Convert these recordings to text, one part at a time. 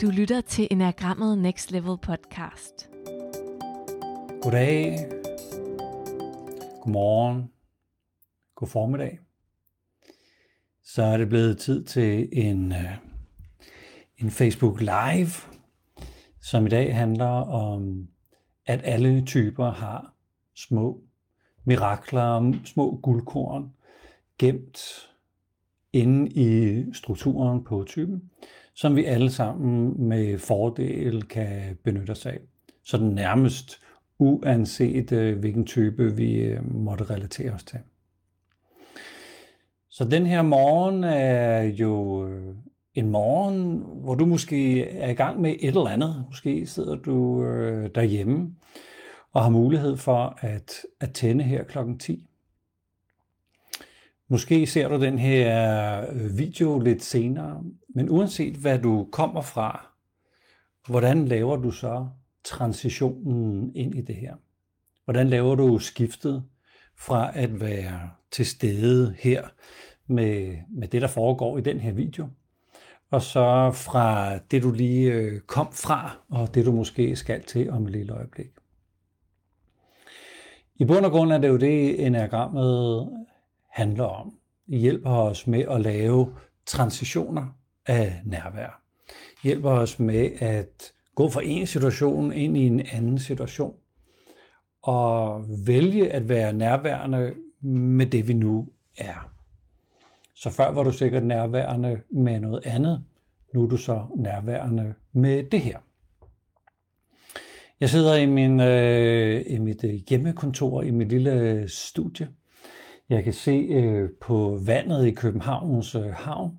Du lytter til Enagrammet Next Level podcast. Goddag, godmorgen, god formiddag. Så er det blevet tid til en, øh, en Facebook Live, som i dag handler om, at alle typer har små mirakler, små guldkorn gemt inde i strukturen på typen, som vi alle sammen med fordel kan benytte os af. Så den nærmest uanset øh, hvilken type vi øh, måtte relatere os til. Så den her morgen er jo øh, en morgen, hvor du måske er i gang med et eller andet. Måske sidder du derhjemme og har mulighed for at, at tænde her klokken 10. Måske ser du den her øh, video lidt senere, men uanset hvad du kommer fra, hvordan laver du så transitionen ind i det her? Hvordan laver du skiftet fra at være til stede her med, med det, der foregår i den her video, og så fra det, du lige øh, kom fra, og det, du måske skal til om et lille øjeblik. I bund og grund er det jo det, enagrammet handler om. Det hjælper os med at lave transitioner af nærvær. Det hjælper os med at gå fra en situation ind i en anden situation. Og vælge at være nærværende med det, vi nu er. Så før var du sikkert nærværende med noget andet. Nu er du så nærværende med det her. Jeg sidder i, min, øh, i mit øh, hjemmekontor, i mit lille studie, jeg kan se øh, på vandet i Københavns øh, havn,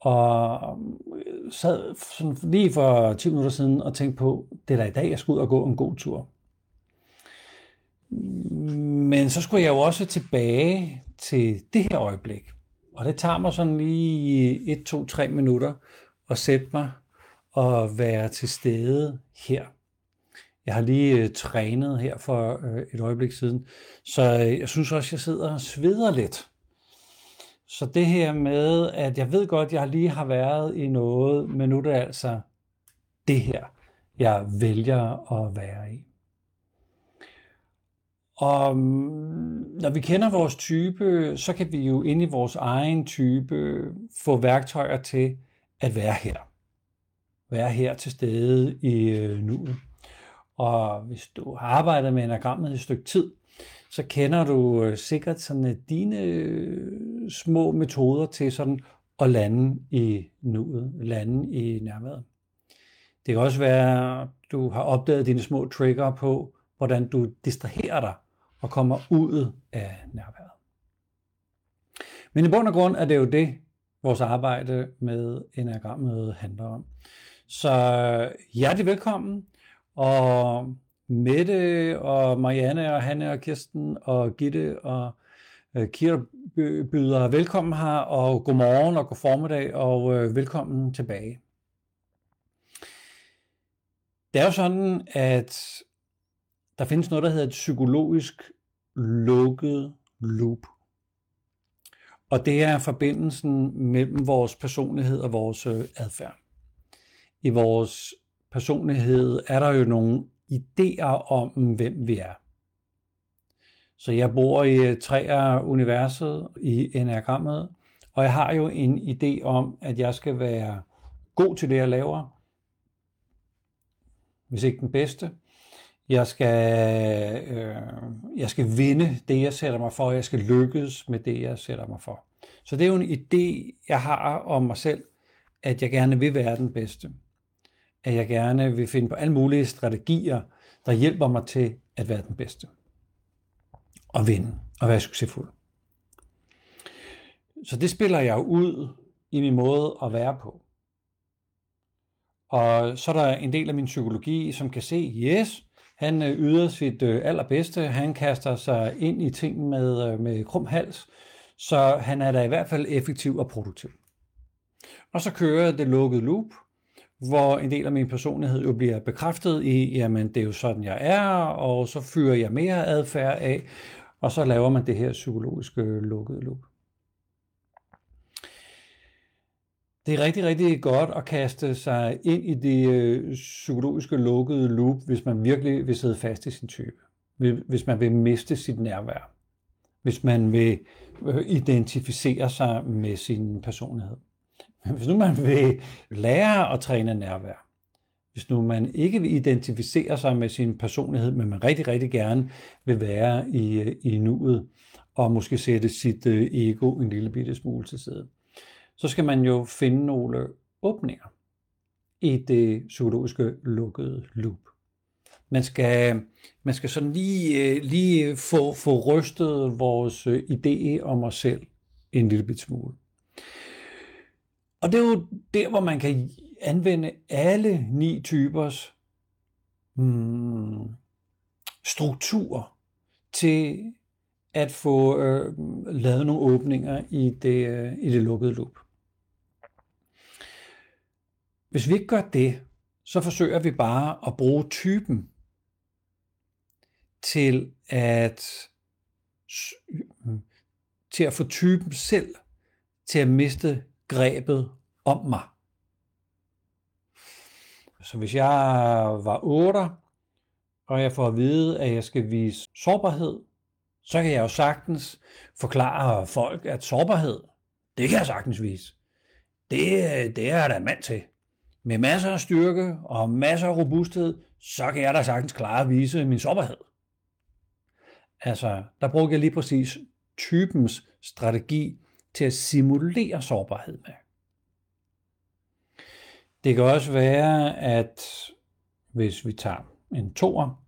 og øh, sad sådan lige for 10 minutter siden og tænkte på, det er da i dag, jeg skal ud og gå en god tur. Men så skulle jeg jo også tilbage til det her øjeblik. Og det tager mig sådan lige 1, 2, 3 minutter at sætte mig og være til stede her. Jeg har lige øh, trænet her for øh, et øjeblik siden, så øh, jeg synes også, jeg sidder og sveder lidt. Så det her med, at jeg ved godt, jeg lige har været i noget, men nu er det altså det her, jeg vælger at være i. Og mm, når vi kender vores type, så kan vi jo ind i vores egen type få værktøjer til at være her. Være her til stede i øh, nuet. Og hvis du har arbejdet med enagrammet i et stykke tid, så kender du øh, sikkert sådan øh, dine øh, små metoder til sådan at lande i nuet, lande i nærværet. Det kan også være, at du har opdaget dine små trigger på, hvordan du distraherer dig og kommer ud af nærværet. Men i bund og grund er det jo det, vores arbejde med enagrammet handler om. Så hjertelig velkommen og Mette og Marianne og Hanne og Kirsten og Gitte og øh, Kira byder velkommen her, og god morgen og god formiddag, og øh, velkommen tilbage. Det er jo sådan, at der findes noget, der hedder et psykologisk lukket loop. Og det er forbindelsen mellem vores personlighed og vores øh, adfærd. I vores personlighed er der jo nogle idéer om, hvem vi er. Så jeg bor i træer-universet i enagrammet, og jeg har jo en idé om, at jeg skal være god til det, jeg laver, hvis ikke den bedste. Jeg skal, øh, jeg skal vinde det, jeg sætter mig for, jeg skal lykkes med det, jeg sætter mig for. Så det er jo en idé, jeg har om mig selv, at jeg gerne vil være den bedste at jeg gerne vil finde på alle mulige strategier, der hjælper mig til at være den bedste. Og vinde og være succesfuld. Så det spiller jeg ud i min måde at være på. Og så er der en del af min psykologi, som kan se, yes, han øh, yder sit øh, allerbedste, han kaster sig ind i ting med, øh, med krum hals, så han er da i hvert fald effektiv og produktiv. Og så kører det lukkede loop, hvor en del af min personlighed jo bliver bekræftet i, jamen det er jo sådan, jeg er, og så fyrer jeg mere adfærd af, og så laver man det her psykologiske lukkede loop. det er rigtig, rigtig godt at kaste sig ind i det øh, psykologiske lukkede loop, hvis man virkelig vil sidde fast i sin type. Hvis man vil miste sit nærvær. Hvis man vil øh, identificere sig med sin personlighed. Hvis nu man vil lære at træne nærvær, hvis nu man ikke vil identificere sig med sin personlighed, men man rigtig, rigtig gerne vil være i, i nuet, og måske sætte sit øh, ego en lille bitte smule til side, så skal man jo finde nogle åbninger i det psykologiske lukkede loop. Man skal, man skal sådan lige, øh, lige få, få rystet vores øh, idé om os selv en lille bit smule. Og det er jo der, hvor man kan anvende alle ni typers hmm, struktur til at få øh, lavet nogle åbninger i det, øh, i det lukkede loop. Hvis vi ikke gør det, så forsøger vi bare at bruge typen til at hmm, til at få typen selv til at miste grebet om mig. Så hvis jeg var 8, og jeg får at vide, at jeg skal vise sårbarhed, så kan jeg jo sagtens forklare folk, at sårbarhed, det kan jeg sagtens vise. Det, det er der mand til med masser af styrke og masser af robusthed, så kan jeg da sagtens klare at vise min sårbarhed. Altså, der brugte jeg lige præcis typens strategi til at simulere sårbarhed med. Det kan også være, at hvis vi tager en toer,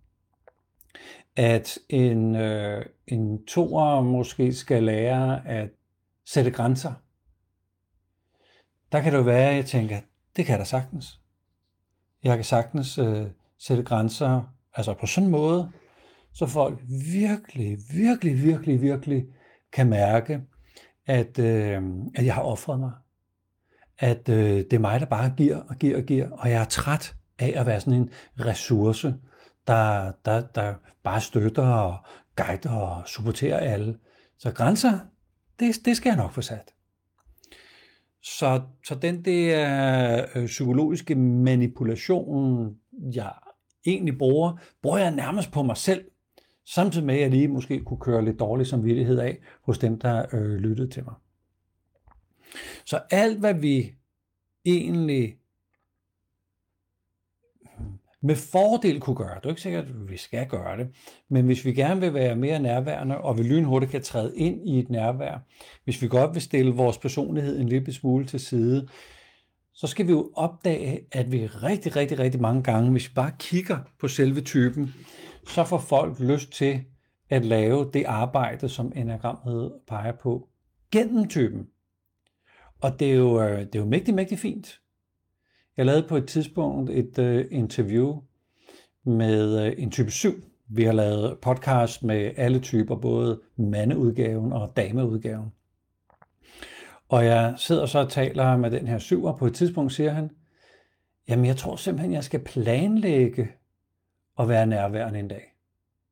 at en, øh, en toer måske skal lære at sætte grænser. Der kan det jo være, at jeg tænker, det kan jeg da sagtens. Jeg kan sagtens øh, sætte grænser, altså på sådan en måde, så folk virkelig, virkelig, virkelig, virkelig kan mærke, at, øh, at jeg har offret mig. At øh, det er mig, der bare giver og giver og giver, og jeg er træt af at være sådan en ressource, der, der, der bare støtter og guider og supporterer alle. Så grænser, det, det skal jeg nok få sat. Så, så den der øh, psykologiske manipulation, jeg egentlig bruger, bruger jeg nærmest på mig selv, samtidig med at jeg lige måske kunne køre lidt dårlig samvittighed af hos dem, der øh, lyttede til mig. Så alt, hvad vi egentlig med fordel kunne gøre. Det er ikke sikkert, at vi skal gøre det, men hvis vi gerne vil være mere nærværende, og vi lynhurtigt kan træde ind i et nærvær, hvis vi godt vil stille vores personlighed en lille smule til side, så skal vi jo opdage, at vi rigtig, rigtig, rigtig mange gange, hvis vi bare kigger på selve typen, så får folk lyst til at lave det arbejde, som enagrammet peger på, gennem typen. Og det er jo, øh, det er jo mægtig, mægtig fint. Jeg lavede på et tidspunkt et øh, interview med øh, en type 7. Vi har lavet podcast med alle typer, både mandeudgaven og dameudgaven. Og jeg sidder så og taler med den her syver. På et tidspunkt siger han, jamen jeg tror simpelthen, jeg skal planlægge at være nærværende en dag.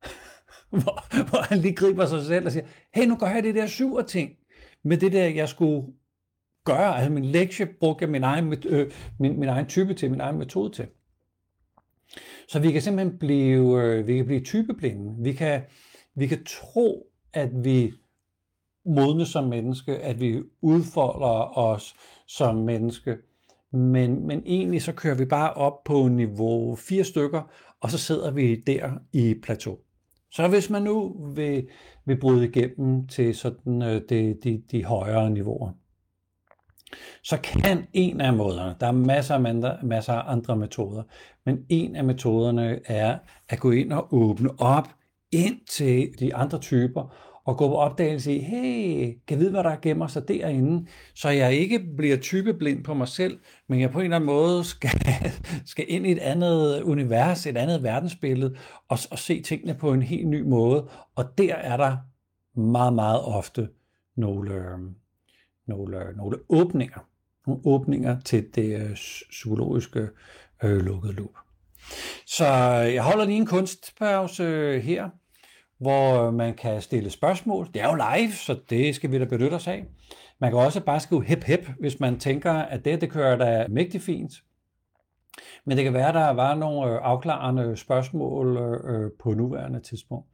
hvor, hvor han lige griber sig selv og siger, hey, nu gør jeg det der syver ting. Med det der, jeg skulle gøre. Altså min lektie brugte jeg min egen, øh, min, min egen type til, min egen metode til. Så vi kan simpelthen blive, øh, vi kan blive typeblinde. Vi kan, vi kan tro, at vi modne som menneske, at vi udfolder os som menneske. Men, men egentlig så kører vi bare op på niveau 4 stykker, og så sidder vi der i plateau. Så hvis man nu vil, vil bryde igennem til sådan øh, de, de, de højere niveauer, så kan en af måderne, der er masser af, andre, masser af andre metoder, men en af metoderne er at gå ind og åbne op ind til de andre typer, og gå på opdagelse i, hey, kan vide, hvad der gemmer sig derinde, så jeg ikke bliver typeblind på mig selv, men jeg på en eller anden måde skal, skal ind i et andet univers, et andet verdensbillede, og, og se tingene på en helt ny måde. Og der er der meget, meget ofte nogle, øh, nogle, øh, nogle åbninger, nogle åbninger til det øh, psykologiske øh, lukkede loop. Så jeg holder lige en kunstpause her, hvor øh, man kan stille spørgsmål. Det er jo live, så det skal vi da benytte os af. Man kan også bare skrive hep hep, hvis man tænker, at det, det kører da mægtig fint. Men det kan være, at der var nogle øh, afklarende spørgsmål øh, på nuværende tidspunkt.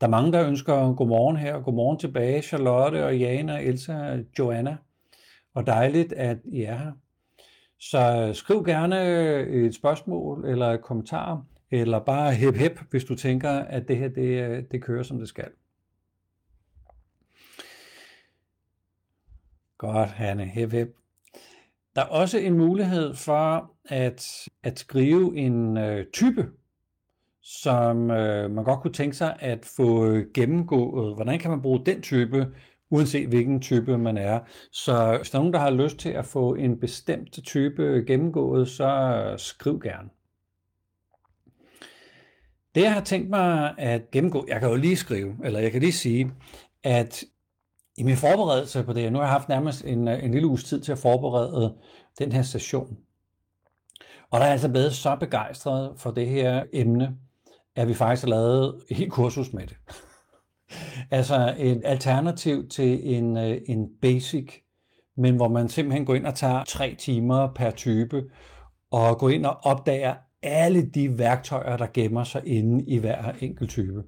Der er mange, der ønsker godmorgen her, godmorgen tilbage, Charlotte og Jana, Elsa og Joanna. Og dejligt, at I er her. Så skriv gerne et spørgsmål eller et kommentar, eller bare hep hep, hvis du tænker, at det her det, det kører, som det skal. Godt, Hanne. Hep, hep. Der er også en mulighed for at, at skrive en øh, type, som øh, man godt kunne tænke sig at få gennemgået. Hvordan kan man bruge den type, uanset hvilken type man er. Så hvis der er nogen, der har lyst til at få en bestemt type gennemgået, så øh, skriv gerne. Det jeg har tænkt mig at gennemgå, jeg kan jo lige skrive, eller jeg kan lige sige, at i min forberedelse på det, nu har jeg haft nærmest en, en lille uges tid til at forberede den her session. Og der er altså blevet så begejstret for det her emne, at vi faktisk har lavet et helt kursus med det. altså et alternativ til en, en basic, men hvor man simpelthen går ind og tager tre timer per type, og går ind og opdager alle de værktøjer, der gemmer sig inde i hver enkelt type.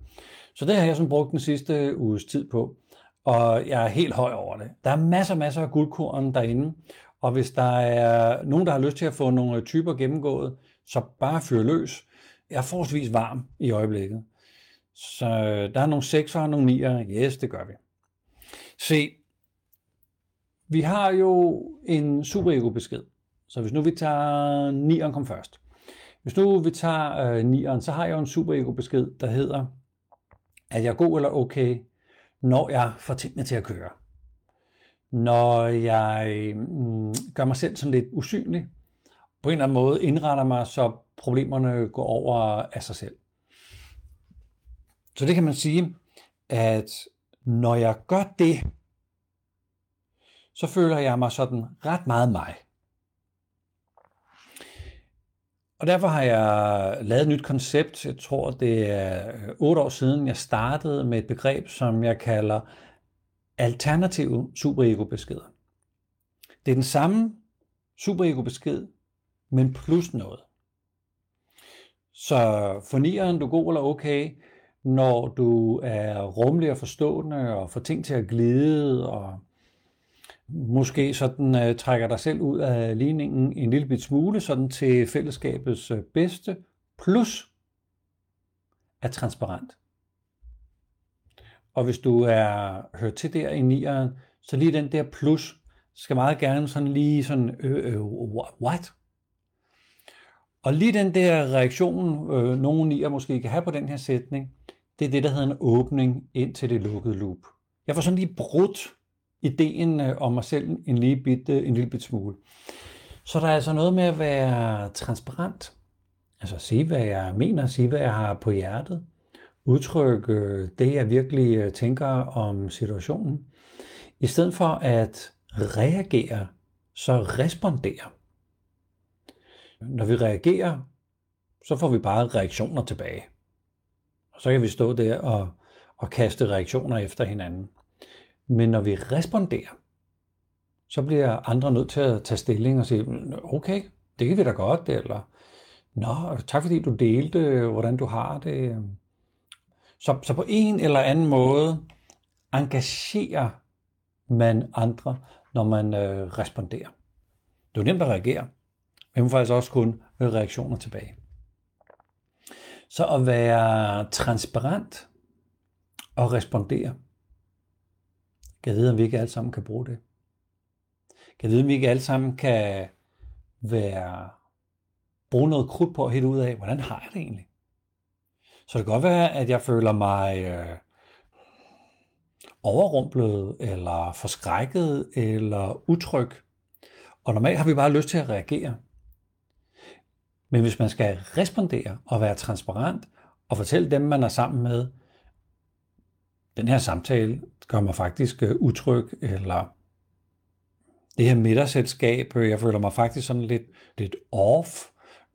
Så det har jeg sådan brugt den sidste uges tid på og jeg er helt høj over det. Der er masser masser af guldkorn derinde, og hvis der er nogen, der har lyst til at få nogle typer gennemgået, så bare fyr løs. Jeg er forholdsvis varm i øjeblikket. Så der er nogle 6'ere og nogle 9'ere. Yes, det gør vi. Se, vi har jo en superego-besked. Så hvis nu vi tager 9'eren kom først. Hvis nu vi tager øh, 9'eren, så har jeg jo en superego-besked, der hedder, at jeg er god eller okay, når jeg får tingene til at køre. Når jeg mm, gør mig selv sådan lidt usynlig, på en eller anden måde indretter mig, så problemerne går over af sig selv. Så det kan man sige, at når jeg gør det, så føler jeg mig sådan ret meget mig. Og derfor har jeg lavet et nyt koncept. Jeg tror, det er øh, otte år siden, jeg startede med et begreb, som jeg kalder alternative superego-beskeder. Det er den samme superego-besked, men plus noget. Så fornieren, du er god eller okay, når du er rummelig og forstående og får ting til at glide og måske sådan øh, trækker dig selv ud af ligningen en lille bit smule, sådan til fællesskabets øh, bedste, plus er transparent. Og hvis du er hørt til der i nieren, så lige den der plus skal meget gerne sådan lige sådan, øh, øh, what? Og lige den der reaktion, øh, nogen nier måske kan have på den her sætning, det er det, der hedder en åbning ind til det lukkede loop. Jeg får sådan lige brudt ideen øh, om mig selv en lille, bit, øh, en lille bit smule. Så der er altså noget med at være transparent. Altså sige, hvad jeg mener, sige, hvad jeg har på hjertet. Udtrykke øh, det, jeg virkelig tænker om situationen. I stedet for at reagere, så respondere. Når vi reagerer, så får vi bare reaktioner tilbage. Og så kan vi stå der og, og kaste reaktioner efter hinanden. Men når vi responderer, så bliver andre nødt til at tage stilling og sige, okay, det kan vi da godt, eller nå, tak fordi du delte, hvordan du har det. Så, så på en eller anden måde engagerer man andre, når man øh, responderer. Det er jo nemt at reagere, men man får faktisk også kun reaktioner tilbage. Så at være transparent og respondere, kan jeg vide, om vi ikke alle sammen kan bruge det? Kan jeg vide, om vi ikke alle sammen kan være, bruge noget krudt på at helt ud af, hvordan har jeg det egentlig? Så det kan godt være, at jeg føler mig øh, overrumplet, eller forskrækket, eller utryg. Og normalt har vi bare lyst til at reagere. Men hvis man skal respondere og være transparent, og fortælle dem, man er sammen med, den her samtale gør mig faktisk øh, utryg, eller det her middagsselskab, øh, jeg føler mig faktisk sådan lidt, lidt off,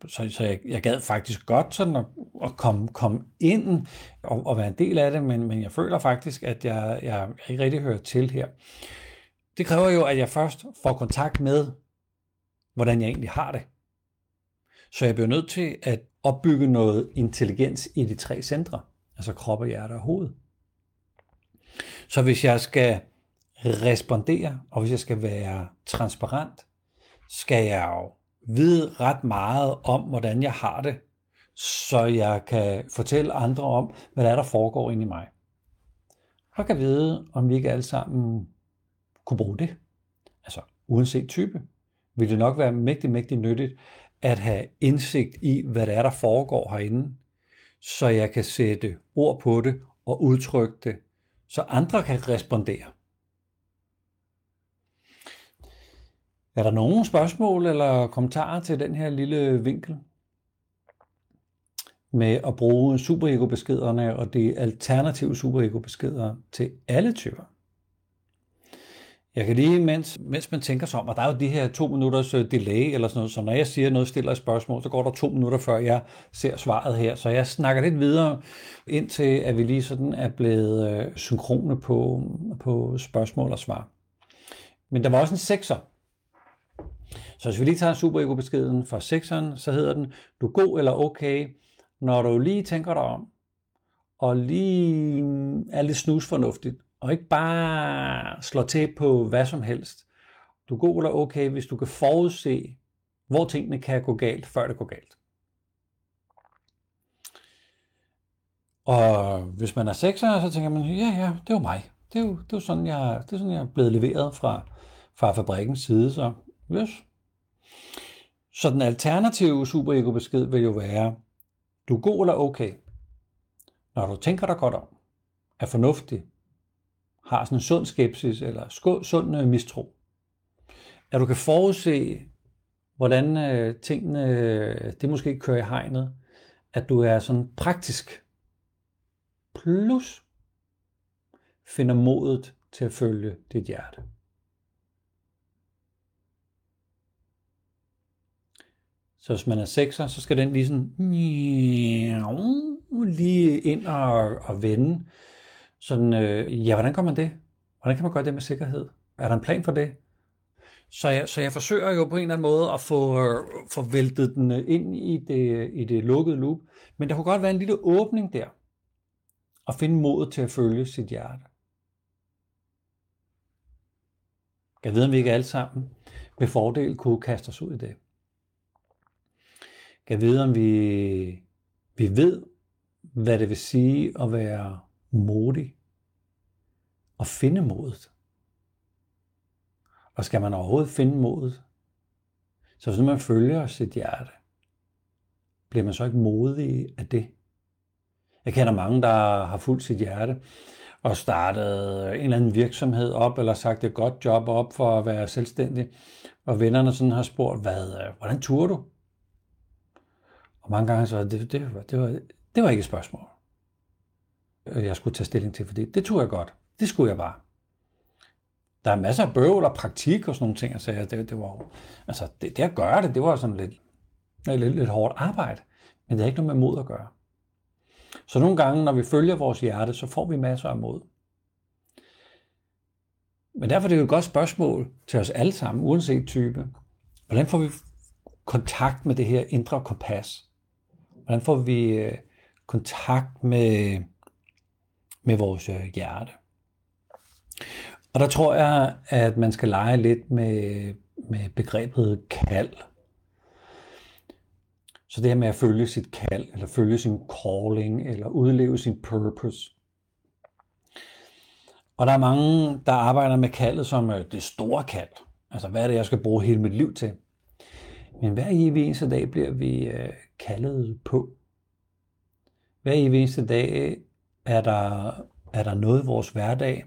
så, så jeg, jeg gad faktisk godt sådan at, at komme, komme ind og, og være en del af det, men, men jeg føler faktisk, at jeg, jeg ikke rigtig hører til her. Det kræver jo, at jeg først får kontakt med, hvordan jeg egentlig har det. Så jeg bliver nødt til at opbygge noget intelligens i de tre centre, altså krop og hjerte og hoved. Så hvis jeg skal respondere, og hvis jeg skal være transparent, skal jeg jo vide ret meget om, hvordan jeg har det, så jeg kan fortælle andre om, hvad der er, der foregår inde i mig. Og kan vide, om vi ikke alle sammen kunne bruge det. Altså, uanset type, vil det nok være mægtig, mægtig nyttigt at have indsigt i, hvad der er, der foregår herinde, så jeg kan sætte ord på det og udtrykke det, så andre kan respondere. Er der nogen spørgsmål eller kommentarer til den her lille vinkel? Med at bruge superego-beskederne og de alternative superego-beskeder til alle typer. Jeg kan lige, mens, mens man tænker sig om, og der er jo de her to minutters øh, delay, eller sådan noget, så når jeg siger noget, stiller et spørgsmål, så går der to minutter, før jeg ser svaret her. Så jeg snakker lidt videre, indtil at vi lige sådan er blevet øh, synkrone på, på spørgsmål og svar. Men der var også en sekser. Så hvis vi lige tager superego-beskeden fra sekseren, så hedder den, du er god eller okay, når du lige tænker dig om, og lige er lidt snusfornuftigt, og ikke bare slår til på hvad som helst. Du er god eller okay, hvis du kan forudse, hvor tingene kan gå galt, før det går galt. Og hvis man er sekser, så tænker man, ja, ja, det er mig. Det er jo, det er jo sådan, jeg, det er sådan, jeg er blevet leveret fra, fra fabrikkens side, så yes. Så den alternative superego-besked vil jo være, du er god eller okay, når du tænker dig godt om, er fornuftig, har sådan en sund skepsis eller sund øh, mistro. At du kan forudse, hvordan øh, tingene øh, det måske kører i hegnet. At du er sådan praktisk. Plus finder modet til at følge dit hjerte. Så hvis man er sekser, så skal den lige sådan lige ind og, og vende. Sådan, øh, ja, hvordan gør man det? Hvordan kan man gøre det med sikkerhed? Er der en plan for det? Så jeg, så jeg forsøger jo på en eller anden måde at få, øh, få væltet den øh, ind i det, i det lukkede loop. Men der kunne godt være en lille åbning der. Og finde modet til at følge sit hjerte. Jeg ved, om vi ikke alle sammen med fordel kunne kaste os ud i det. Jeg ved, om vi, vi ved, hvad det vil sige at være modig og finde modet. Og skal man overhovedet finde modet, så hvis man følger sit hjerte, bliver man så ikke modig af det? Jeg kender mange, der har fulgt sit hjerte og startet en eller anden virksomhed op, eller sagt et godt job op for at være selvstændig, og vennerne sådan har spurgt, hvad, øh, hvordan turde du? Og mange gange så, det, det, det, var, det, var, det var ikke et spørgsmål. Øh, jeg skulle tage stilling til, fordi det tog jeg godt. Det skulle jeg bare. Der er masser af bøvl og praktik og sådan nogle ting, så jeg, det, det var altså det, det at gøre det, det var sådan lidt, lidt, lidt hårdt arbejde, men det er ikke noget med mod at gøre. Så nogle gange, når vi følger vores hjerte, så får vi masser af mod. Men derfor er det jo et godt spørgsmål til os alle sammen, uanset type. Hvordan får vi kontakt med det her indre kompas? Hvordan får vi øh, kontakt med med vores øh, hjerte. Og der tror jeg, at man skal lege lidt med, med begrebet kald. Så det her med at følge sit kald, eller følge sin calling, eller udleve sin purpose. Og der er mange, der arbejder med kaldet som øh, det store kald. Altså, hvad er det, jeg skal bruge hele mit liv til? Men hver evig eneste dag bliver vi øh, kaldet på. Hver evig eneste dag er der, er der noget i vores hverdag,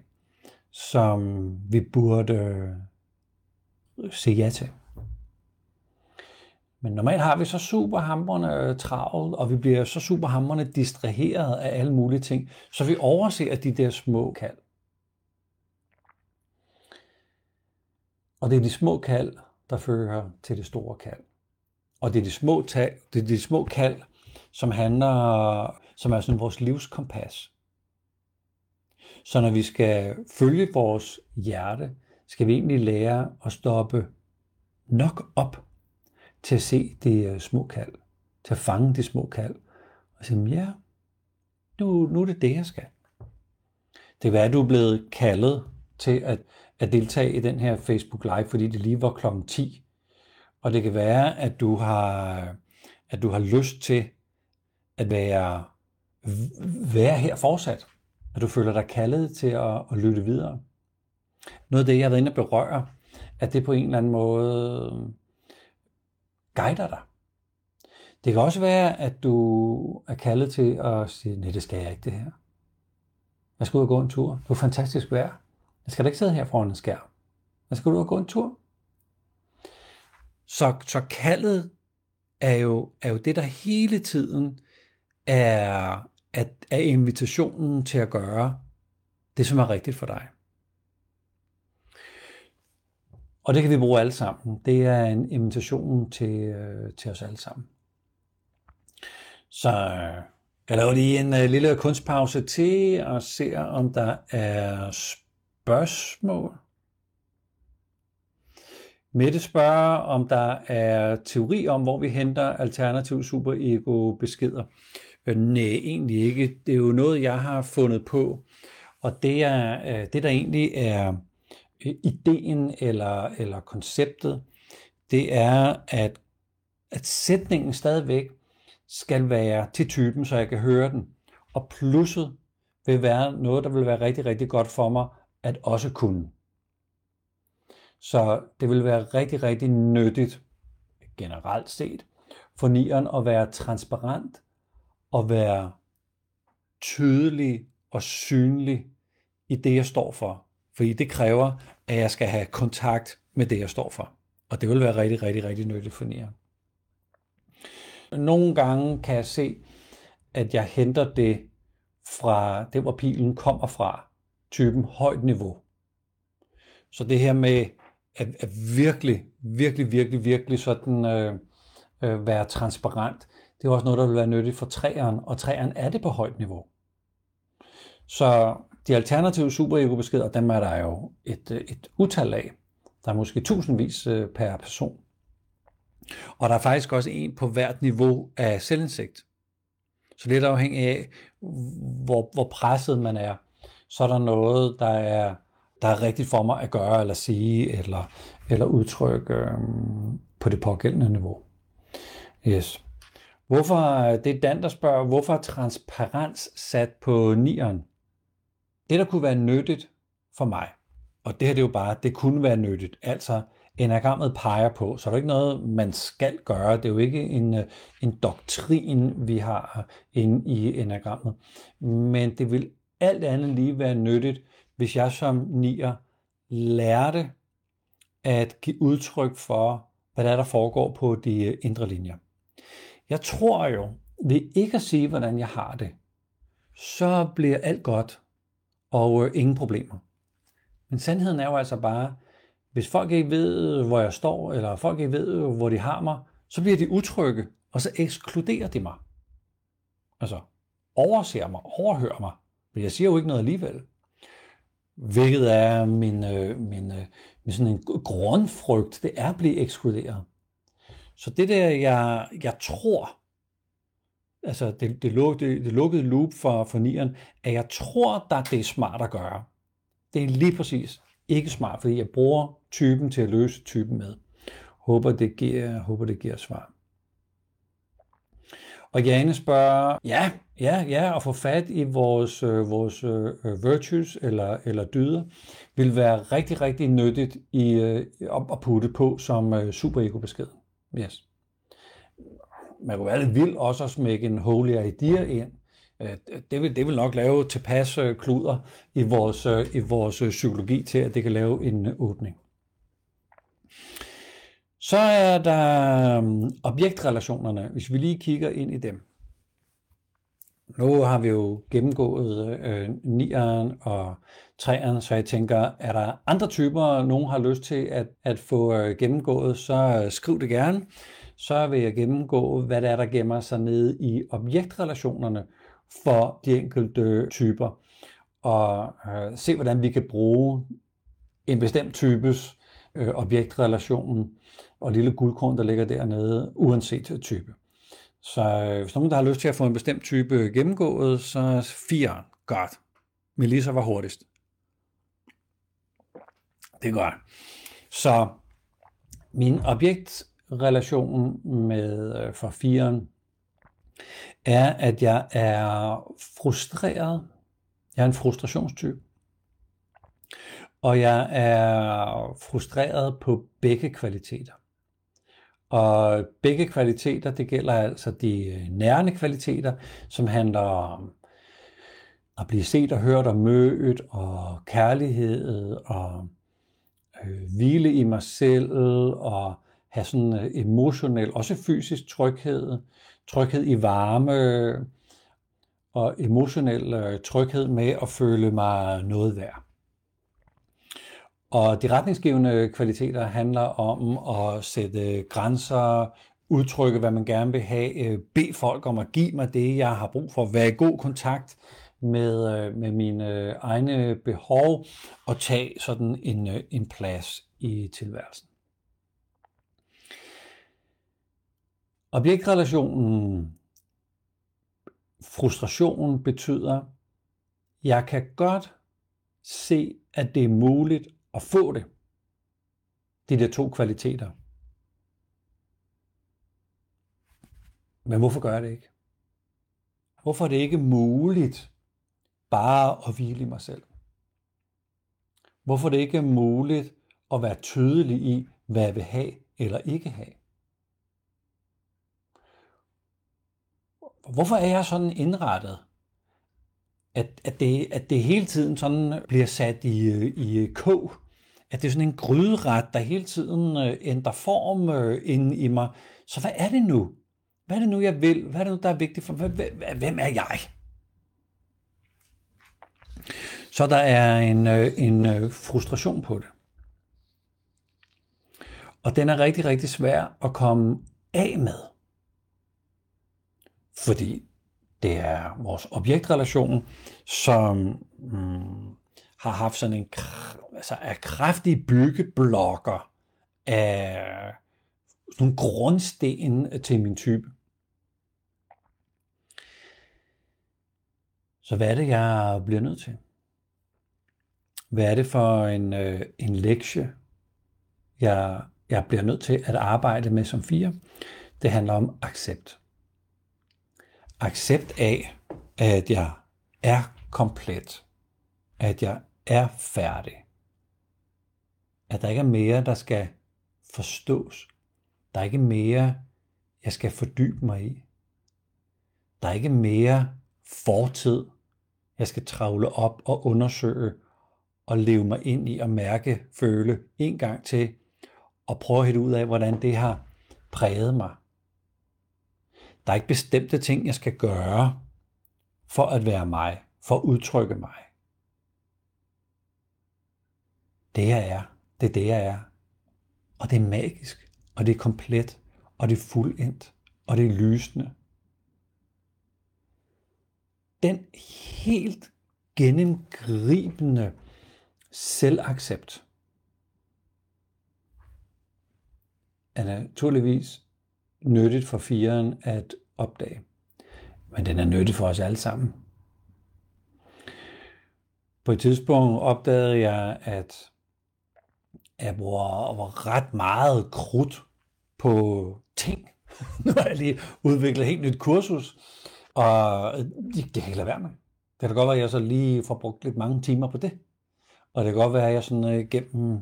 som vi burde øh, se ja til. Men normalt har vi så super øh, travlt, og vi bliver så super distraheret af alle mulige ting, så vi overser de der små kald. Og det er de små kald, der fører til det store kald. Og det er de små, tal, det er de små kald, som handler, som er sådan vores livskompas. Så når vi skal følge vores hjerte, skal vi egentlig lære at stoppe nok op til at se de øh, små kald, til at fange de små kald, og sige, ja, nu, nu er det det, jeg skal. Det kan være, at du er blevet kaldet til at, at deltage i den her Facebook Live, fordi det lige var klokken 10. Og det kan være, at du har, at du har lyst til at være, være her fortsat. At du føler dig kaldet til at, at lytte videre. Noget af det, jeg har været inde og berøre, at det på en eller anden måde øhm, guider dig. Det kan også være, at du er kaldet til at sige, nej, det skal jeg ikke det her. Jeg skal ud og gå en tur. Det er fantastisk vejr. Jeg skal da ikke sidde her foran en skærm. Jeg skal ud og gå en tur. Så, så kaldet er jo, er jo det, der hele tiden er, at, er invitationen til at gøre det, som er rigtigt for dig. Og det kan vi bruge alle sammen. Det er en invitation til, øh, til os alle sammen. Så øh, jeg laver lige en øh, lille kunstpause til og ser, om der er spørgsmål. Mette spørger, om der er teori om, hvor vi henter alternativ superego beskeder. Øh, nej, egentlig ikke. Det er jo noget, jeg har fundet på. Og det, er, øh, det der egentlig er øh, ideen eller, eller konceptet, det er, at, at sætningen stadigvæk skal være til typen, så jeg kan høre den. Og plusset vil være noget, der vil være rigtig, rigtig godt for mig at også kunne. Så det vil være rigtig, rigtig nyttigt, generelt set, for nieren at være transparent og være tydelig og synlig i det, jeg står for. Fordi det kræver, at jeg skal have kontakt med det, jeg står for. Og det vil være rigtig, rigtig, rigtig nyttigt for nieren. Nogle gange kan jeg se, at jeg henter det fra det, hvor pilen kommer fra, typen højt niveau. Så det her med at, at virkelig, virkelig, virkelig, virkelig sådan øh, øh, være transparent, det er også noget, der vil være nyttigt for træeren, og træeren er det på højt niveau. Så de alternative superego-beskeder, dem er der jo et, øh, et utal af. Der er måske tusindvis øh, per person. Og der er faktisk også en på hvert niveau af selvindsigt. Så det er af, hvor, hvor presset man er. Så er der noget, der er, der er rigtigt for mig at gøre, eller sige, eller, eller udtrykke øhm, på det pågældende niveau. Yes. Hvorfor, øh, det er Dan, der spørger, hvorfor er transparens sat på nieren? Det, der kunne være nyttigt for mig, og det her det er jo bare, det kunne være nyttigt, altså enagrammet peger på, så er det ikke noget, man skal gøre. Det er jo ikke en, øh, en doktrin, vi har øh, inde i enagrammet. Men det vil alt andet lige være nyttigt, hvis jeg som nier lærte at give udtryk for, hvad der er, der foregår på de indre linjer. Jeg tror jo, ved ikke at sige, hvordan jeg har det, så bliver alt godt og øh, ingen problemer. Men sandheden er jo altså bare, hvis folk ikke ved, hvor jeg står, eller folk ikke ved, hvor de har mig, så bliver de utrygge, og så ekskluderer de mig. Altså, overser mig, overhører mig. Men jeg siger jo ikke noget alligevel. Hvilket er min, øh, min, øh, min sådan en grundfrygt, det er at blive ekskluderet. Så det der, jeg, jeg tror, altså det, det, luk, det lukkede loop for, for nieren, at jeg tror, der det er smart at gøre. Det er lige præcis ikke smart, fordi jeg bruger typen til at løse typen med. Håber, det giver, håber, det giver svar. Og Jane spørger, ja, ja, ja, at få fat i vores, øh, vores øh, øh virtues eller, eller dyder, vil være rigtig, rigtig nyttigt i, øh, at putte på som øh, super-ego-besked. Yes. Man kunne være lidt vild også at smække en holy idea ind, øh, det vil, det vil nok lave tilpas øh, kluder i vores, øh, i vores psykologi til, at det kan lave en åbning. Så er der objektrelationerne, hvis vi lige kigger ind i dem. Nu har vi jo gennemgået øh, nieren og træerne, så jeg tænker, er der andre typer, nogen har lyst til at, at få øh, gennemgået, så øh, skriv det gerne. Så vil jeg gennemgå, hvad der er, der gemmer sig nede i objektrelationerne, for de enkelte typer, og øh, se, hvordan vi kan bruge en bestemt types øh, objektrelation og lille guldkorn, der ligger dernede, uanset type. Så øh, hvis nogen, der har lyst til at få en bestemt type gennemgået, så er fire godt. Melissa var hurtigst. Det er godt. Så min objektrelation med øh, for firen er, at jeg er frustreret. Jeg er en frustrationstype. Og jeg er frustreret på begge kvaliteter. Og begge kvaliteter, det gælder altså de øh, nærende kvaliteter, som handler om at blive set og hørt og mødt, og kærlighed, og øh, hvile i mig selv, og have sådan øh, emotionel, også fysisk tryghed, tryghed i varme, og emotionel øh, tryghed med at føle mig noget værd. Og de retningsgivende kvaliteter handler om at sætte grænser, udtrykke, hvad man gerne vil have, øh, bede folk om at give mig det, jeg har brug for, være i god kontakt med, øh, med mine øh, egne behov og tage sådan en, en plads i tilværelsen. Objektrelationen frustration betyder, jeg kan godt se, at det er muligt at få det. De der to kvaliteter. Men hvorfor gør jeg det ikke? Hvorfor er det ikke muligt bare at hvile i mig selv? Hvorfor er det ikke muligt at være tydelig i, hvad jeg vil have eller ikke have? Hvorfor er jeg sådan indrettet? At, at, det, at det hele tiden sådan øh, bliver sat i, øh, i øh, kog at det er sådan en gryderet, der hele tiden ændrer form ind i mig. Så hvad er det nu? Hvad er det nu, jeg vil? Hvad er det nu, der er vigtigt for mig? Hvem er jeg? Så der er en, en frustration på det. Og den er rigtig, rigtig svær at komme af med. Fordi det er vores objektrelation, som mm, har haft sådan en altså er kraftige byggeblokker af nogle grundsten til min type. Så hvad er det, jeg bliver nødt til? Hvad er det for en, øh, en lektie, jeg, jeg bliver nødt til at arbejde med som fire? Det handler om accept. Accept af, at jeg er komplet. At jeg er færdig. At der ikke er mere, der skal forstås. Der er ikke mere, jeg skal fordybe mig i. Der er ikke mere fortid, jeg skal travle op og undersøge og leve mig ind i og mærke, føle en gang til og prøve at hætte ud af, hvordan det har præget mig. Der er ikke bestemte ting, jeg skal gøre for at være mig, for at udtrykke mig. Det jeg er, det er det jeg er. Og det er magisk, og det er komplet, og det er fuldendt, og det er lysende. Den helt gennemgribende selvaccept er naturligvis nyttigt for firen at opdage. Men den er nyttig for os alle sammen. På et tidspunkt opdagede jeg, at jeg bruger ret meget krudt på ting. nu har jeg lige udviklet et helt nyt kursus, og det, det kan ikke lade være med. Det kan godt være, at jeg så lige får brugt lidt mange timer på det. Og det kan godt være, at jeg sådan øh, gennem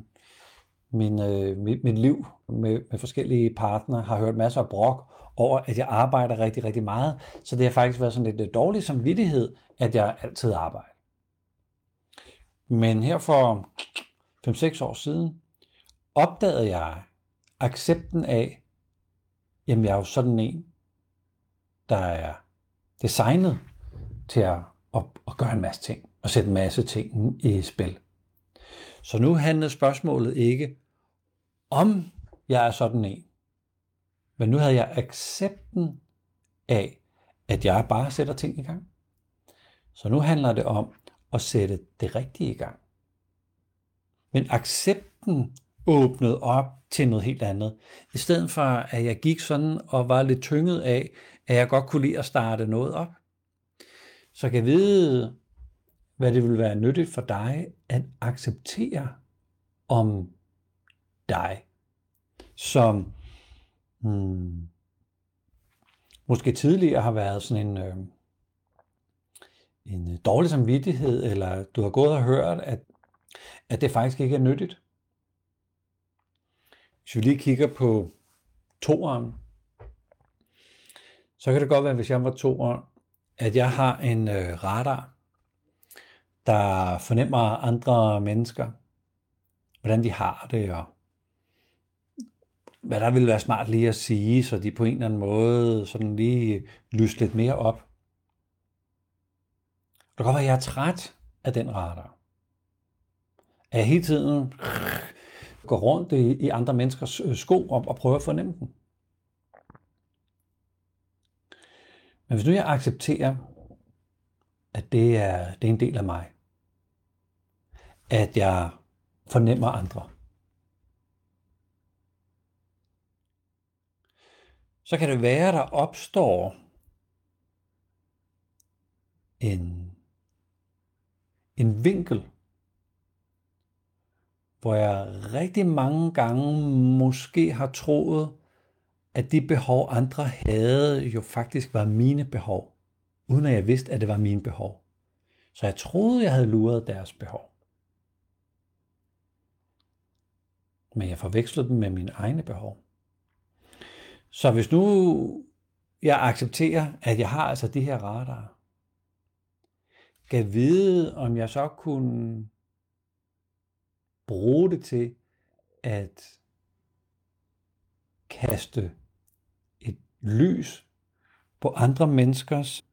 min, øh, mit, mit liv med, med forskellige partnere har hørt masser af brok over, at jeg arbejder rigtig, rigtig meget. Så det har faktisk været sådan lidt øh, dårlig samvittighed, at jeg altid arbejder. Men her for 5-6 år siden, opdagede jeg accepten af, jamen jeg er jo sådan en, der er designet til at, at, at gøre en masse ting, og sætte en masse ting i spil. Så nu handler spørgsmålet ikke om jeg er sådan en, men nu havde jeg accepten af, at jeg bare sætter ting i gang. Så nu handler det om at sætte det rigtige i gang. men accepten åbnede op til noget helt andet. I stedet for, at jeg gik sådan og var lidt tynget af, at jeg godt kunne lide at starte noget op. Så jeg vide, hvad det vil være nyttigt for dig at acceptere om dig, som hmm, måske tidligere har været sådan en, øh, en øh, dårlig samvittighed, eller du har gået og hørt, at, at det faktisk ikke er nyttigt. Hvis vi lige kigger på toeren, så kan det godt være, hvis jeg var toeren, at jeg har en øh, radar, der fornemmer andre mennesker, hvordan de har det, og hvad der ville være smart lige at sige, så de på en eller anden måde sådan lige lyst lidt mere op. Det kan godt være, at jeg er træt af den radar. At jeg hele tiden går rundt i, i andre menneskers øh, sko og, og prøver at fornemme den. Men hvis nu jeg accepterer, at det er, det er en del af mig, at jeg fornemmer andre, så kan det være, der opstår en, en vinkel, hvor jeg rigtig mange gange måske har troet, at de behov, andre havde, jo faktisk var mine behov, uden at jeg vidste, at det var mine behov. Så jeg troede, jeg havde luret deres behov. Men jeg forvekslede dem med mine egne behov. Så hvis nu jeg accepterer, at jeg har altså de her radar, kan vide, om jeg så kunne bruge det til at kaste et lys på andre menneskers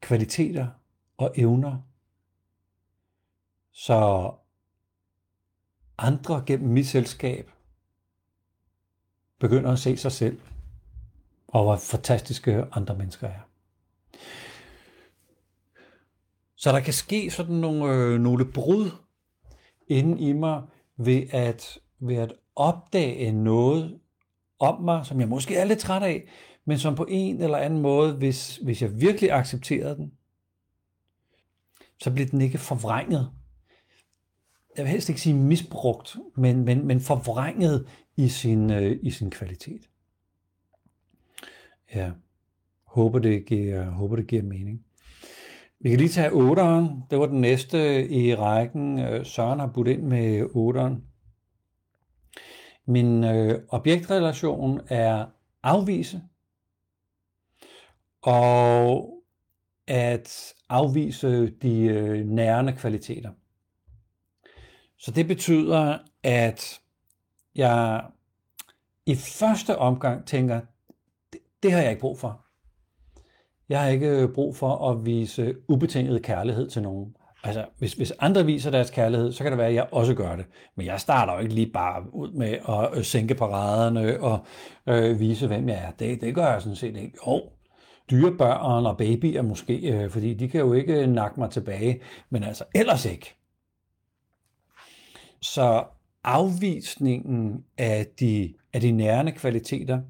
kvaliteter og evner, så andre gennem mit selskab begynder at se sig selv, og hvor fantastiske andre mennesker er. Så der kan ske sådan nogle, øh, nogle brud inden i mig ved at, ved at opdage noget om mig, som jeg måske er lidt træt af, men som på en eller anden måde, hvis, hvis jeg virkelig accepterede den, så bliver den ikke forvrænget. Jeg vil helst ikke sige misbrugt, men, men, men forvrænget i sin, øh, i sin kvalitet. Ja, håber det giver, håber det giver mening. Vi kan lige tage 8'eren. Det var den næste i rækken. Øh, Søren har budt ind med 8'eren. Min øh, objektrelation er afvise og at afvise de øh, nærende kvaliteter. Så det betyder, at jeg i første omgang tænker, det, det har jeg ikke brug for. Jeg har ikke brug for at vise ubetinget kærlighed til nogen. Altså, hvis, hvis andre viser deres kærlighed, så kan det være, at jeg også gør det. Men jeg starter jo ikke lige bare ud med at øh, sænke paraderne og øh, vise, hvem jeg er. Det, det gør jeg sådan set ikke. Jo, dyrebørn og babyer måske, øh, fordi de kan jo ikke nakke mig tilbage, men altså ellers ikke. Så afvisningen af de, af de nærende kvaliteter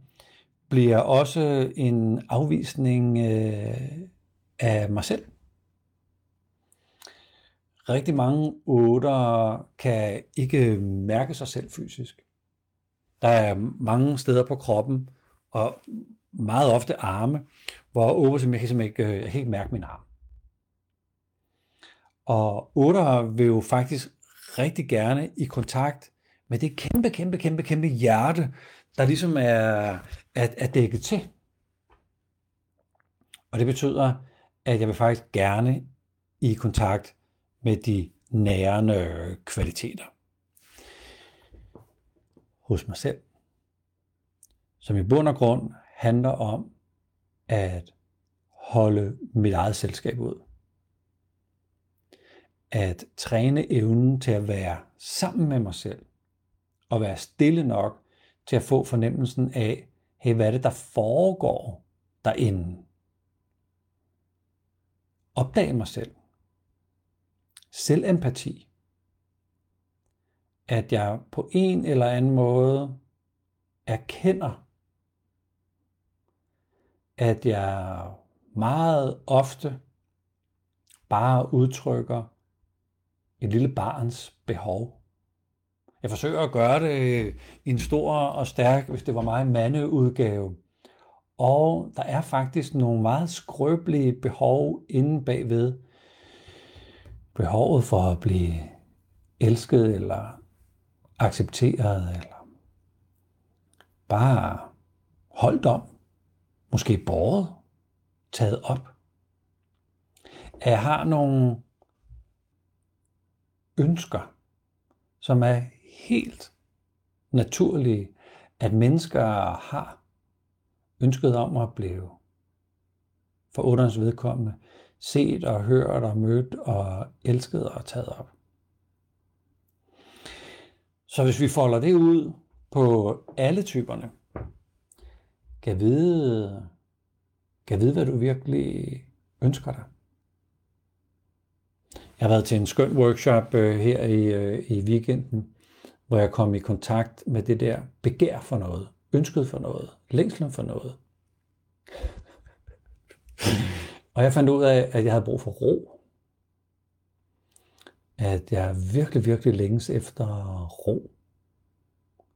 bliver også en afvisning øh, af mig selv. Rigtig mange otter kan ikke mærke sig selv fysisk. Der er mange steder på kroppen, og meget ofte arme, hvor otter simpelthen, jeg kan simpelthen ikke, øh, jeg kan ikke mærke min arm. Og otter vil jo faktisk rigtig gerne i kontakt med det kæmpe, kæmpe, kæmpe, kæmpe hjerte, der ligesom er, er, er dækket til. Og det betyder, at jeg vil faktisk gerne i kontakt med de nærende kvaliteter hos mig selv, som i bund og grund handler om at holde mit eget selskab ud. At træne evnen til at være sammen med mig selv, og være stille nok til at få fornemmelsen af, hey, hvad er det, der foregår derinde? Opdage mig selv. Selvempati. at jeg på en eller anden måde erkender, at jeg meget ofte bare udtrykker et lille barns behov. Jeg forsøger at gøre det i en stor og stærk, hvis det var mig, mandeudgave. Og der er faktisk nogle meget skrøbelige behov inde bagved. Behovet for at blive elsket eller accepteret eller bare holdt om, måske båret, taget op. At jeg har nogle ønsker, som er helt naturlige, at mennesker har ønsket om at blive for otterens vedkommende set og hørt og mødt og elsket og taget op. Så hvis vi folder det ud på alle typerne, kan vide, kan vide, hvad du virkelig ønsker dig. Jeg har været til en skøn workshop øh, her i, øh, i weekenden, hvor jeg kom i kontakt med det der begær for noget, ønsket for noget, længslen for noget. Og jeg fandt ud af, at jeg havde brug for ro. At jeg virkelig, virkelig længes efter ro.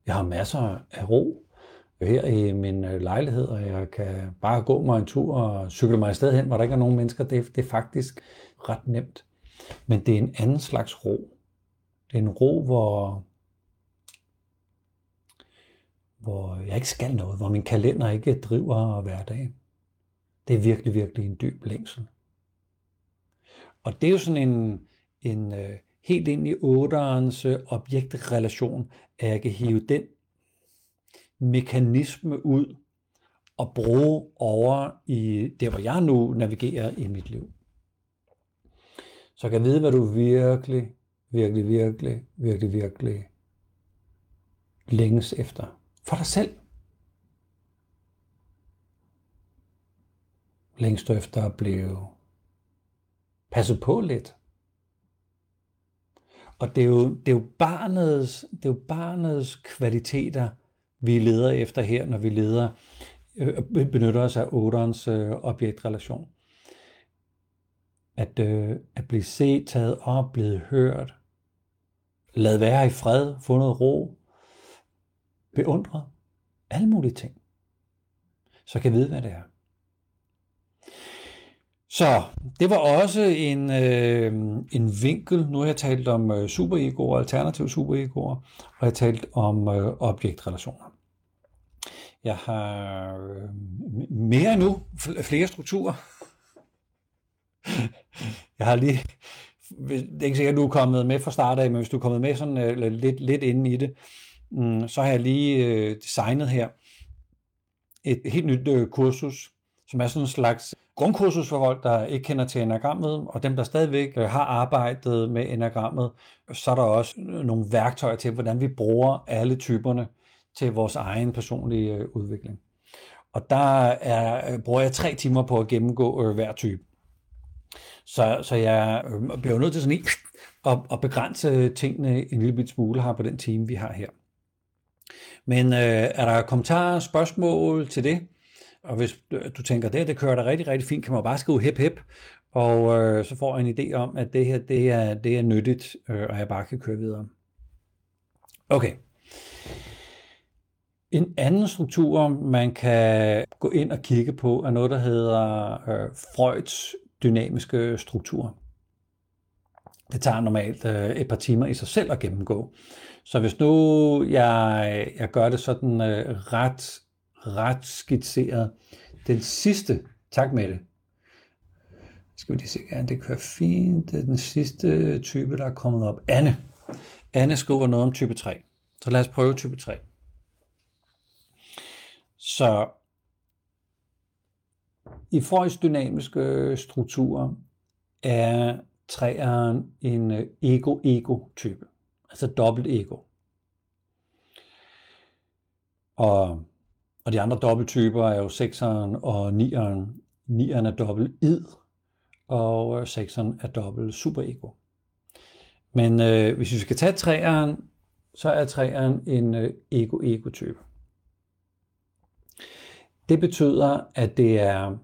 Jeg har masser af ro her i min øh, lejlighed, og jeg kan bare gå mig en tur og cykle mig sted hen, hvor der ikke er nogen mennesker. Det, det er faktisk ret nemt. Men det er en anden slags ro. Det er en ro, hvor, hvor jeg ikke skal noget, hvor min kalender ikke driver hverdagen. Det er virkelig, virkelig en dyb længsel. Og det er jo sådan en, en øh, helt ind i otterens øh, objektrelation, at jeg kan hive den mekanisme ud og bruge over i det, hvor jeg nu navigerer i mit liv. Så kan vide, hvad du virkelig, virkelig, virkelig, virkelig, virkelig længes efter. For dig selv. Længst efter at blive passet på lidt. Og det er jo, det er jo, barnets, det er jo barnets kvaliteter, vi leder efter her, når vi leder, øh, benytter os af otterens øh, objektrelation. At, øh, at blive set, taget op, blevet hørt, lad være i fred, få noget ro, beundret, alle mulige ting. Så kan jeg vide, hvad det er. Så det var også en, øh, en vinkel. Nu har jeg talt om øh, superegoer, alternative superegoer, og jeg har talt om øh, objektrelationer. Jeg har øh, mere nu, flere strukturer. jeg har lige, det er ikke sikkert, at du er kommet med fra start af, men hvis du er kommet med sådan øh, lidt, lidt inde i det, mm, så har jeg lige øh, designet her et helt nyt øh, kursus, som er sådan en slags grundkursus for folk, der ikke kender til enagrammet, og dem, der stadigvæk øh, har arbejdet med enagrammet, så er der også øh, nogle værktøjer til, hvordan vi bruger alle typerne til vores egen personlige øh, udvikling. Og der er, bruger jeg tre timer på at gennemgå hver type. Så, så jeg øh, bliver nødt til sådan at, at begrænse tingene en lille smule her på den time, vi har her. Men øh, er der kommentarer, spørgsmål til det? Og hvis du tænker, det det kører da rigtig, rigtig fint, kan man bare skrive hip hip, og øh, så får jeg en idé om, at det her det er, det er nyttigt, øh, og jeg bare kan køre videre. Okay. En anden struktur, man kan gå ind og kigge på, er noget, der hedder øh, Freuds dynamiske struktur. Det tager normalt øh, et par timer i sig selv at gennemgå. Så hvis nu jeg, jeg gør det sådan øh, ret ret skitseret. Den sidste, tak med det. Skal vi lige se, ja, det kører fint. Det er den sidste type, der er kommet op. Anne. Anne skriver noget om type 3. Så lad os prøve type 3. Så i Freuds dynamiske øh, struktur er træeren en øh, ego-ego-type. Altså dobbelt ego. Og og de andre dobbelttyper er jo 6'eren og 9'eren. 9'eren er dobbelt id, og øh, 6'eren er dobbelt superego. Men øh, hvis vi skal tage 3'eren, så er træeren en øh, ego-ego-type. Det betyder, at det er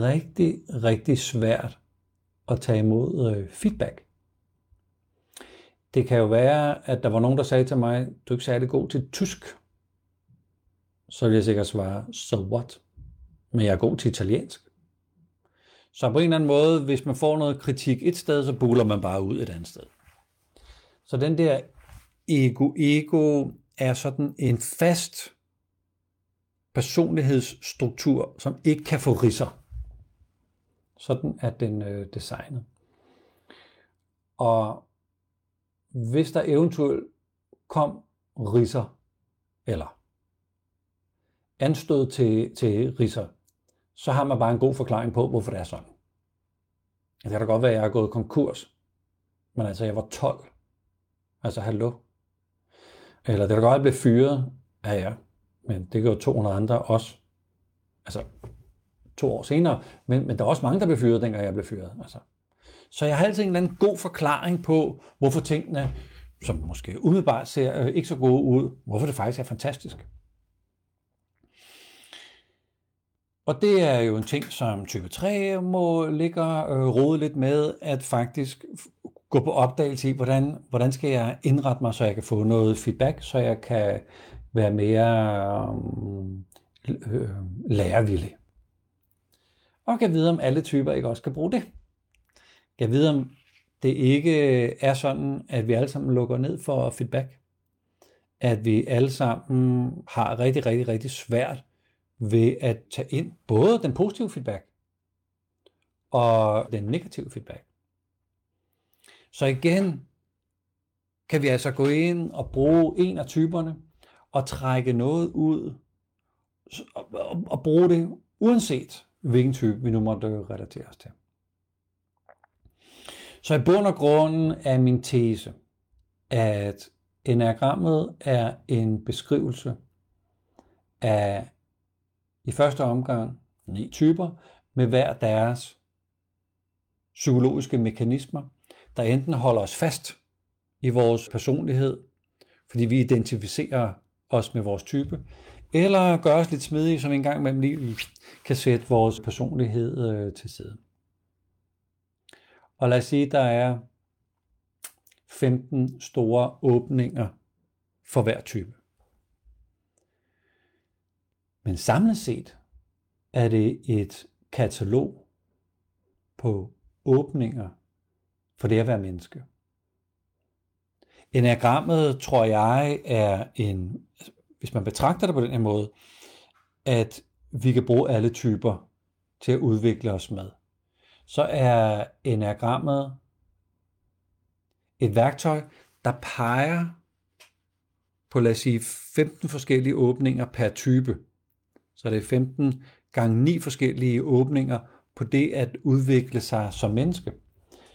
rigtig, rigtig svært at tage imod øh, feedback. Det kan jo være, at der var nogen, der sagde til mig, du er ikke særlig god til tysk. Så vil jeg sikkert svare, so what? Men jeg er god til italiensk. Så på en eller anden måde, hvis man får noget kritik et sted, så buler man bare ud et andet sted. Så den der ego-ego er sådan en fast personlighedsstruktur, som ikke kan få risser. Sådan er den øh, designet. Og hvis der eventuelt kom risser, eller anstød til, til risser, så har man bare en god forklaring på, hvorfor det er sådan. Det kan da godt være, at jeg er gået konkurs, men altså, jeg var 12. Altså, hallo. Eller det kan godt, at jeg blev fyret. Ja, ja. Men det gør 200 andre også. Altså, to år senere. Men, men der er også mange, der blev fyret, dengang jeg blev fyret. Altså. Så jeg har altid en eller anden god forklaring på, hvorfor tingene, som måske umiddelbart ser øh, ikke så gode ud, hvorfor det faktisk er fantastisk. Og det er jo en ting, som type 3 må ligge øh, rode lidt med, at faktisk gå på opdagelse i, hvordan, hvordan skal jeg indrette mig, så jeg kan få noget feedback, så jeg kan være mere øh, øh, lærevillig. Og kan vide, om alle typer ikke også kan bruge det. Kan vide, om det ikke er sådan, at vi alle sammen lukker ned for feedback. At vi alle sammen har rigtig, rigtig, rigtig svært ved at tage ind både den positive feedback og den negative feedback. Så igen kan vi altså gå ind og bruge en af typerne og trække noget ud og bruge det uanset hvilken type vi nu måtte relatere os til. Så i bund og grunden er min tese, at enagrammet er en beskrivelse af i første omgang ni typer med hver deres psykologiske mekanismer, der enten holder os fast i vores personlighed, fordi vi identificerer os med vores type, eller gør os lidt smidige, som en gang imellem lige mm, kan sætte vores personlighed øh, til side. Og lad os sige, der er 15 store åbninger for hver type. Men samlet set er det et katalog på åbninger for det at være menneske. Enagrammet, tror jeg, er en, hvis man betragter det på den her måde, at vi kan bruge alle typer til at udvikle os med. Så er enagrammet et værktøj, der peger på, lad os sige, 15 forskellige åbninger per type. Så det er 15 gange 9 forskellige åbninger på det at udvikle sig som menneske,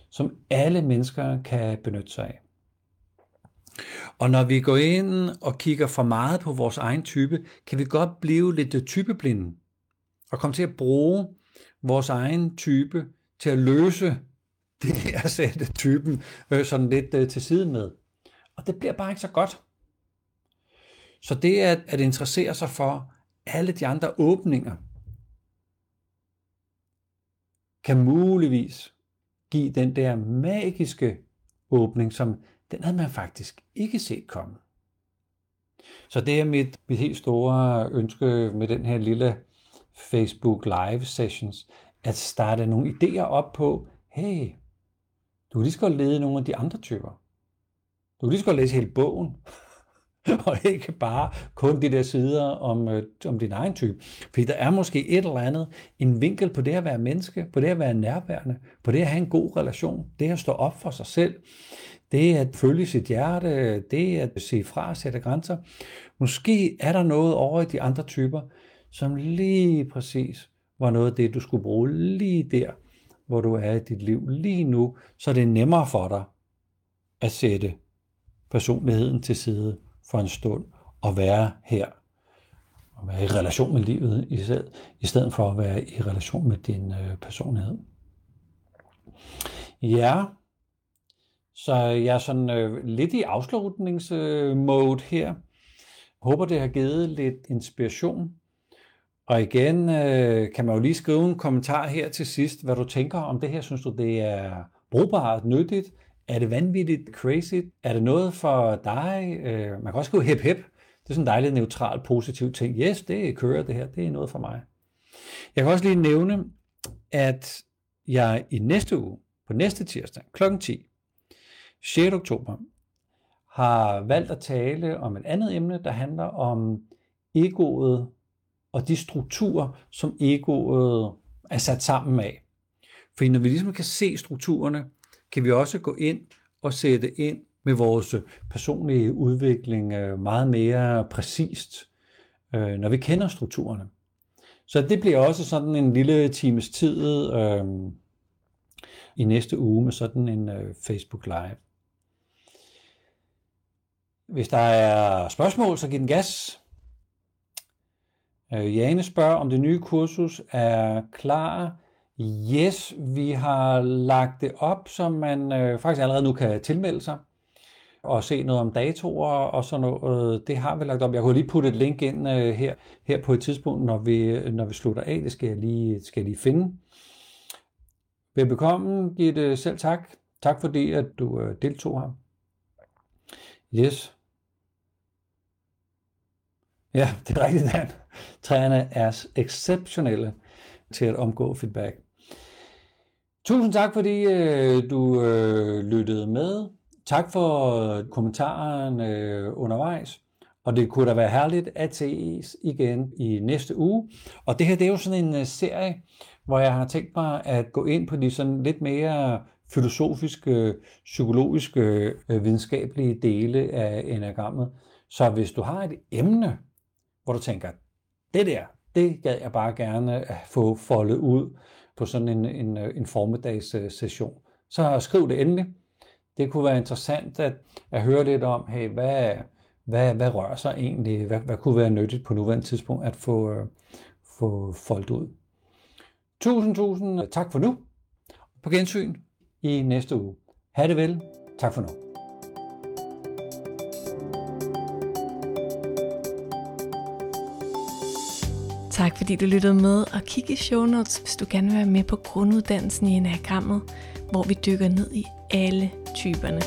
som alle mennesker kan benytte sig af. Og når vi går ind og kigger for meget på vores egen type, kan vi godt blive lidt typeblinde og komme til at bruge vores egen type til at løse det at sætte typen øh, sådan lidt øh, til siden med. Og det bliver bare ikke så godt. Så det at, at interessere sig for alle de andre åbninger, kan muligvis give den der magiske åbning, som den havde man faktisk ikke set komme. Så det er mit, mit helt store ønske med den her lille Facebook Live Sessions, at starte nogle idéer op på, hey, du kan lige så godt lede nogle af de andre typer. Du kan lige så godt læse hele bogen, og ikke bare kun de der sider om, øh, om din egen type. Fordi der er måske et eller andet, en vinkel på det at være menneske, på det at være nærværende, på det at have en god relation, det at stå op for sig selv, det at følge sit hjerte, det at se fra og sætte grænser. Måske er der noget over i de andre typer, som lige præcis var noget af det, du skulle bruge lige der, hvor du er i dit liv lige nu, så det er nemmere for dig at sætte personligheden til side for en stund og være her og være i relation med livet i selv, i stedet for at være i relation med din øh, personlighed. Ja, så jeg er sådan øh, lidt i afslutningsmode her. Håber, det har givet lidt inspiration. Og igen øh, kan man jo lige skrive en kommentar her til sidst, hvad du tænker om det her. Synes du, det er brugbart, nyttigt? Er det vanvittigt, crazy? Er det noget for dig? Øh, man kan også skrive hip hip. Det er sådan en dejlig neutral, positiv ting. Yes, det kører det her. Det er noget for mig. Jeg kan også lige nævne, at jeg i næste uge, på næste tirsdag kl. 10, 6. oktober, har valgt at tale om et andet emne, der handler om egoet og de strukturer, som egoet er sat sammen af. For når vi ligesom kan se strukturerne, kan vi også gå ind og sætte ind med vores personlige udvikling øh, meget mere præcist, øh, når vi kender strukturerne. Så det bliver også sådan en lille times tid øh, i næste uge med sådan en øh, Facebook Live. Hvis der er spørgsmål, så giv den gas. Øh, Jane spørger, om det nye kursus er klar. Yes, vi har lagt det op, så man øh, faktisk allerede nu kan tilmelde sig og se noget om datoer og sådan noget. Det har vi lagt op. Jeg kunne lige putte et link ind øh, her, her på et tidspunkt, når vi, når vi slutter af. Det skal jeg lige, skal jeg lige finde. Velbekomme, Gitte. Selv tak. Tak fordi, at du øh, deltog her. Yes. Ja, det er rigtigt, Dan. Træerne er exceptionelle til at omgå feedback. Tusind tak, fordi øh, du øh, lyttede med. Tak for kommentaren øh, undervejs. Og det kunne da være herligt at ses igen i næste uge. Og det her det er jo sådan en øh, serie, hvor jeg har tænkt mig at gå ind på de sådan lidt mere filosofiske, psykologiske, øh, videnskabelige dele af enagrammet. Så hvis du har et emne, hvor du tænker, det der, det gad jeg bare gerne at få foldet ud på sådan en, en, øh, en formiddags session, så skriv det endelig. Det kunne være interessant at, at høre lidt om, hey, hvad, hvad, hvad rører sig egentlig? Hvad, hvad kunne være nyttigt på nuværende tidspunkt at få, øh, få foldet ud? Tusind, tusind tak for nu. På gensyn i næste uge. Ha' det vel. Tak for nu. Tak fordi du lyttede med, og kig i show notes, hvis du gerne vil være med på grunduddannelsen i enagrammet, hvor vi dykker ned i alle typerne.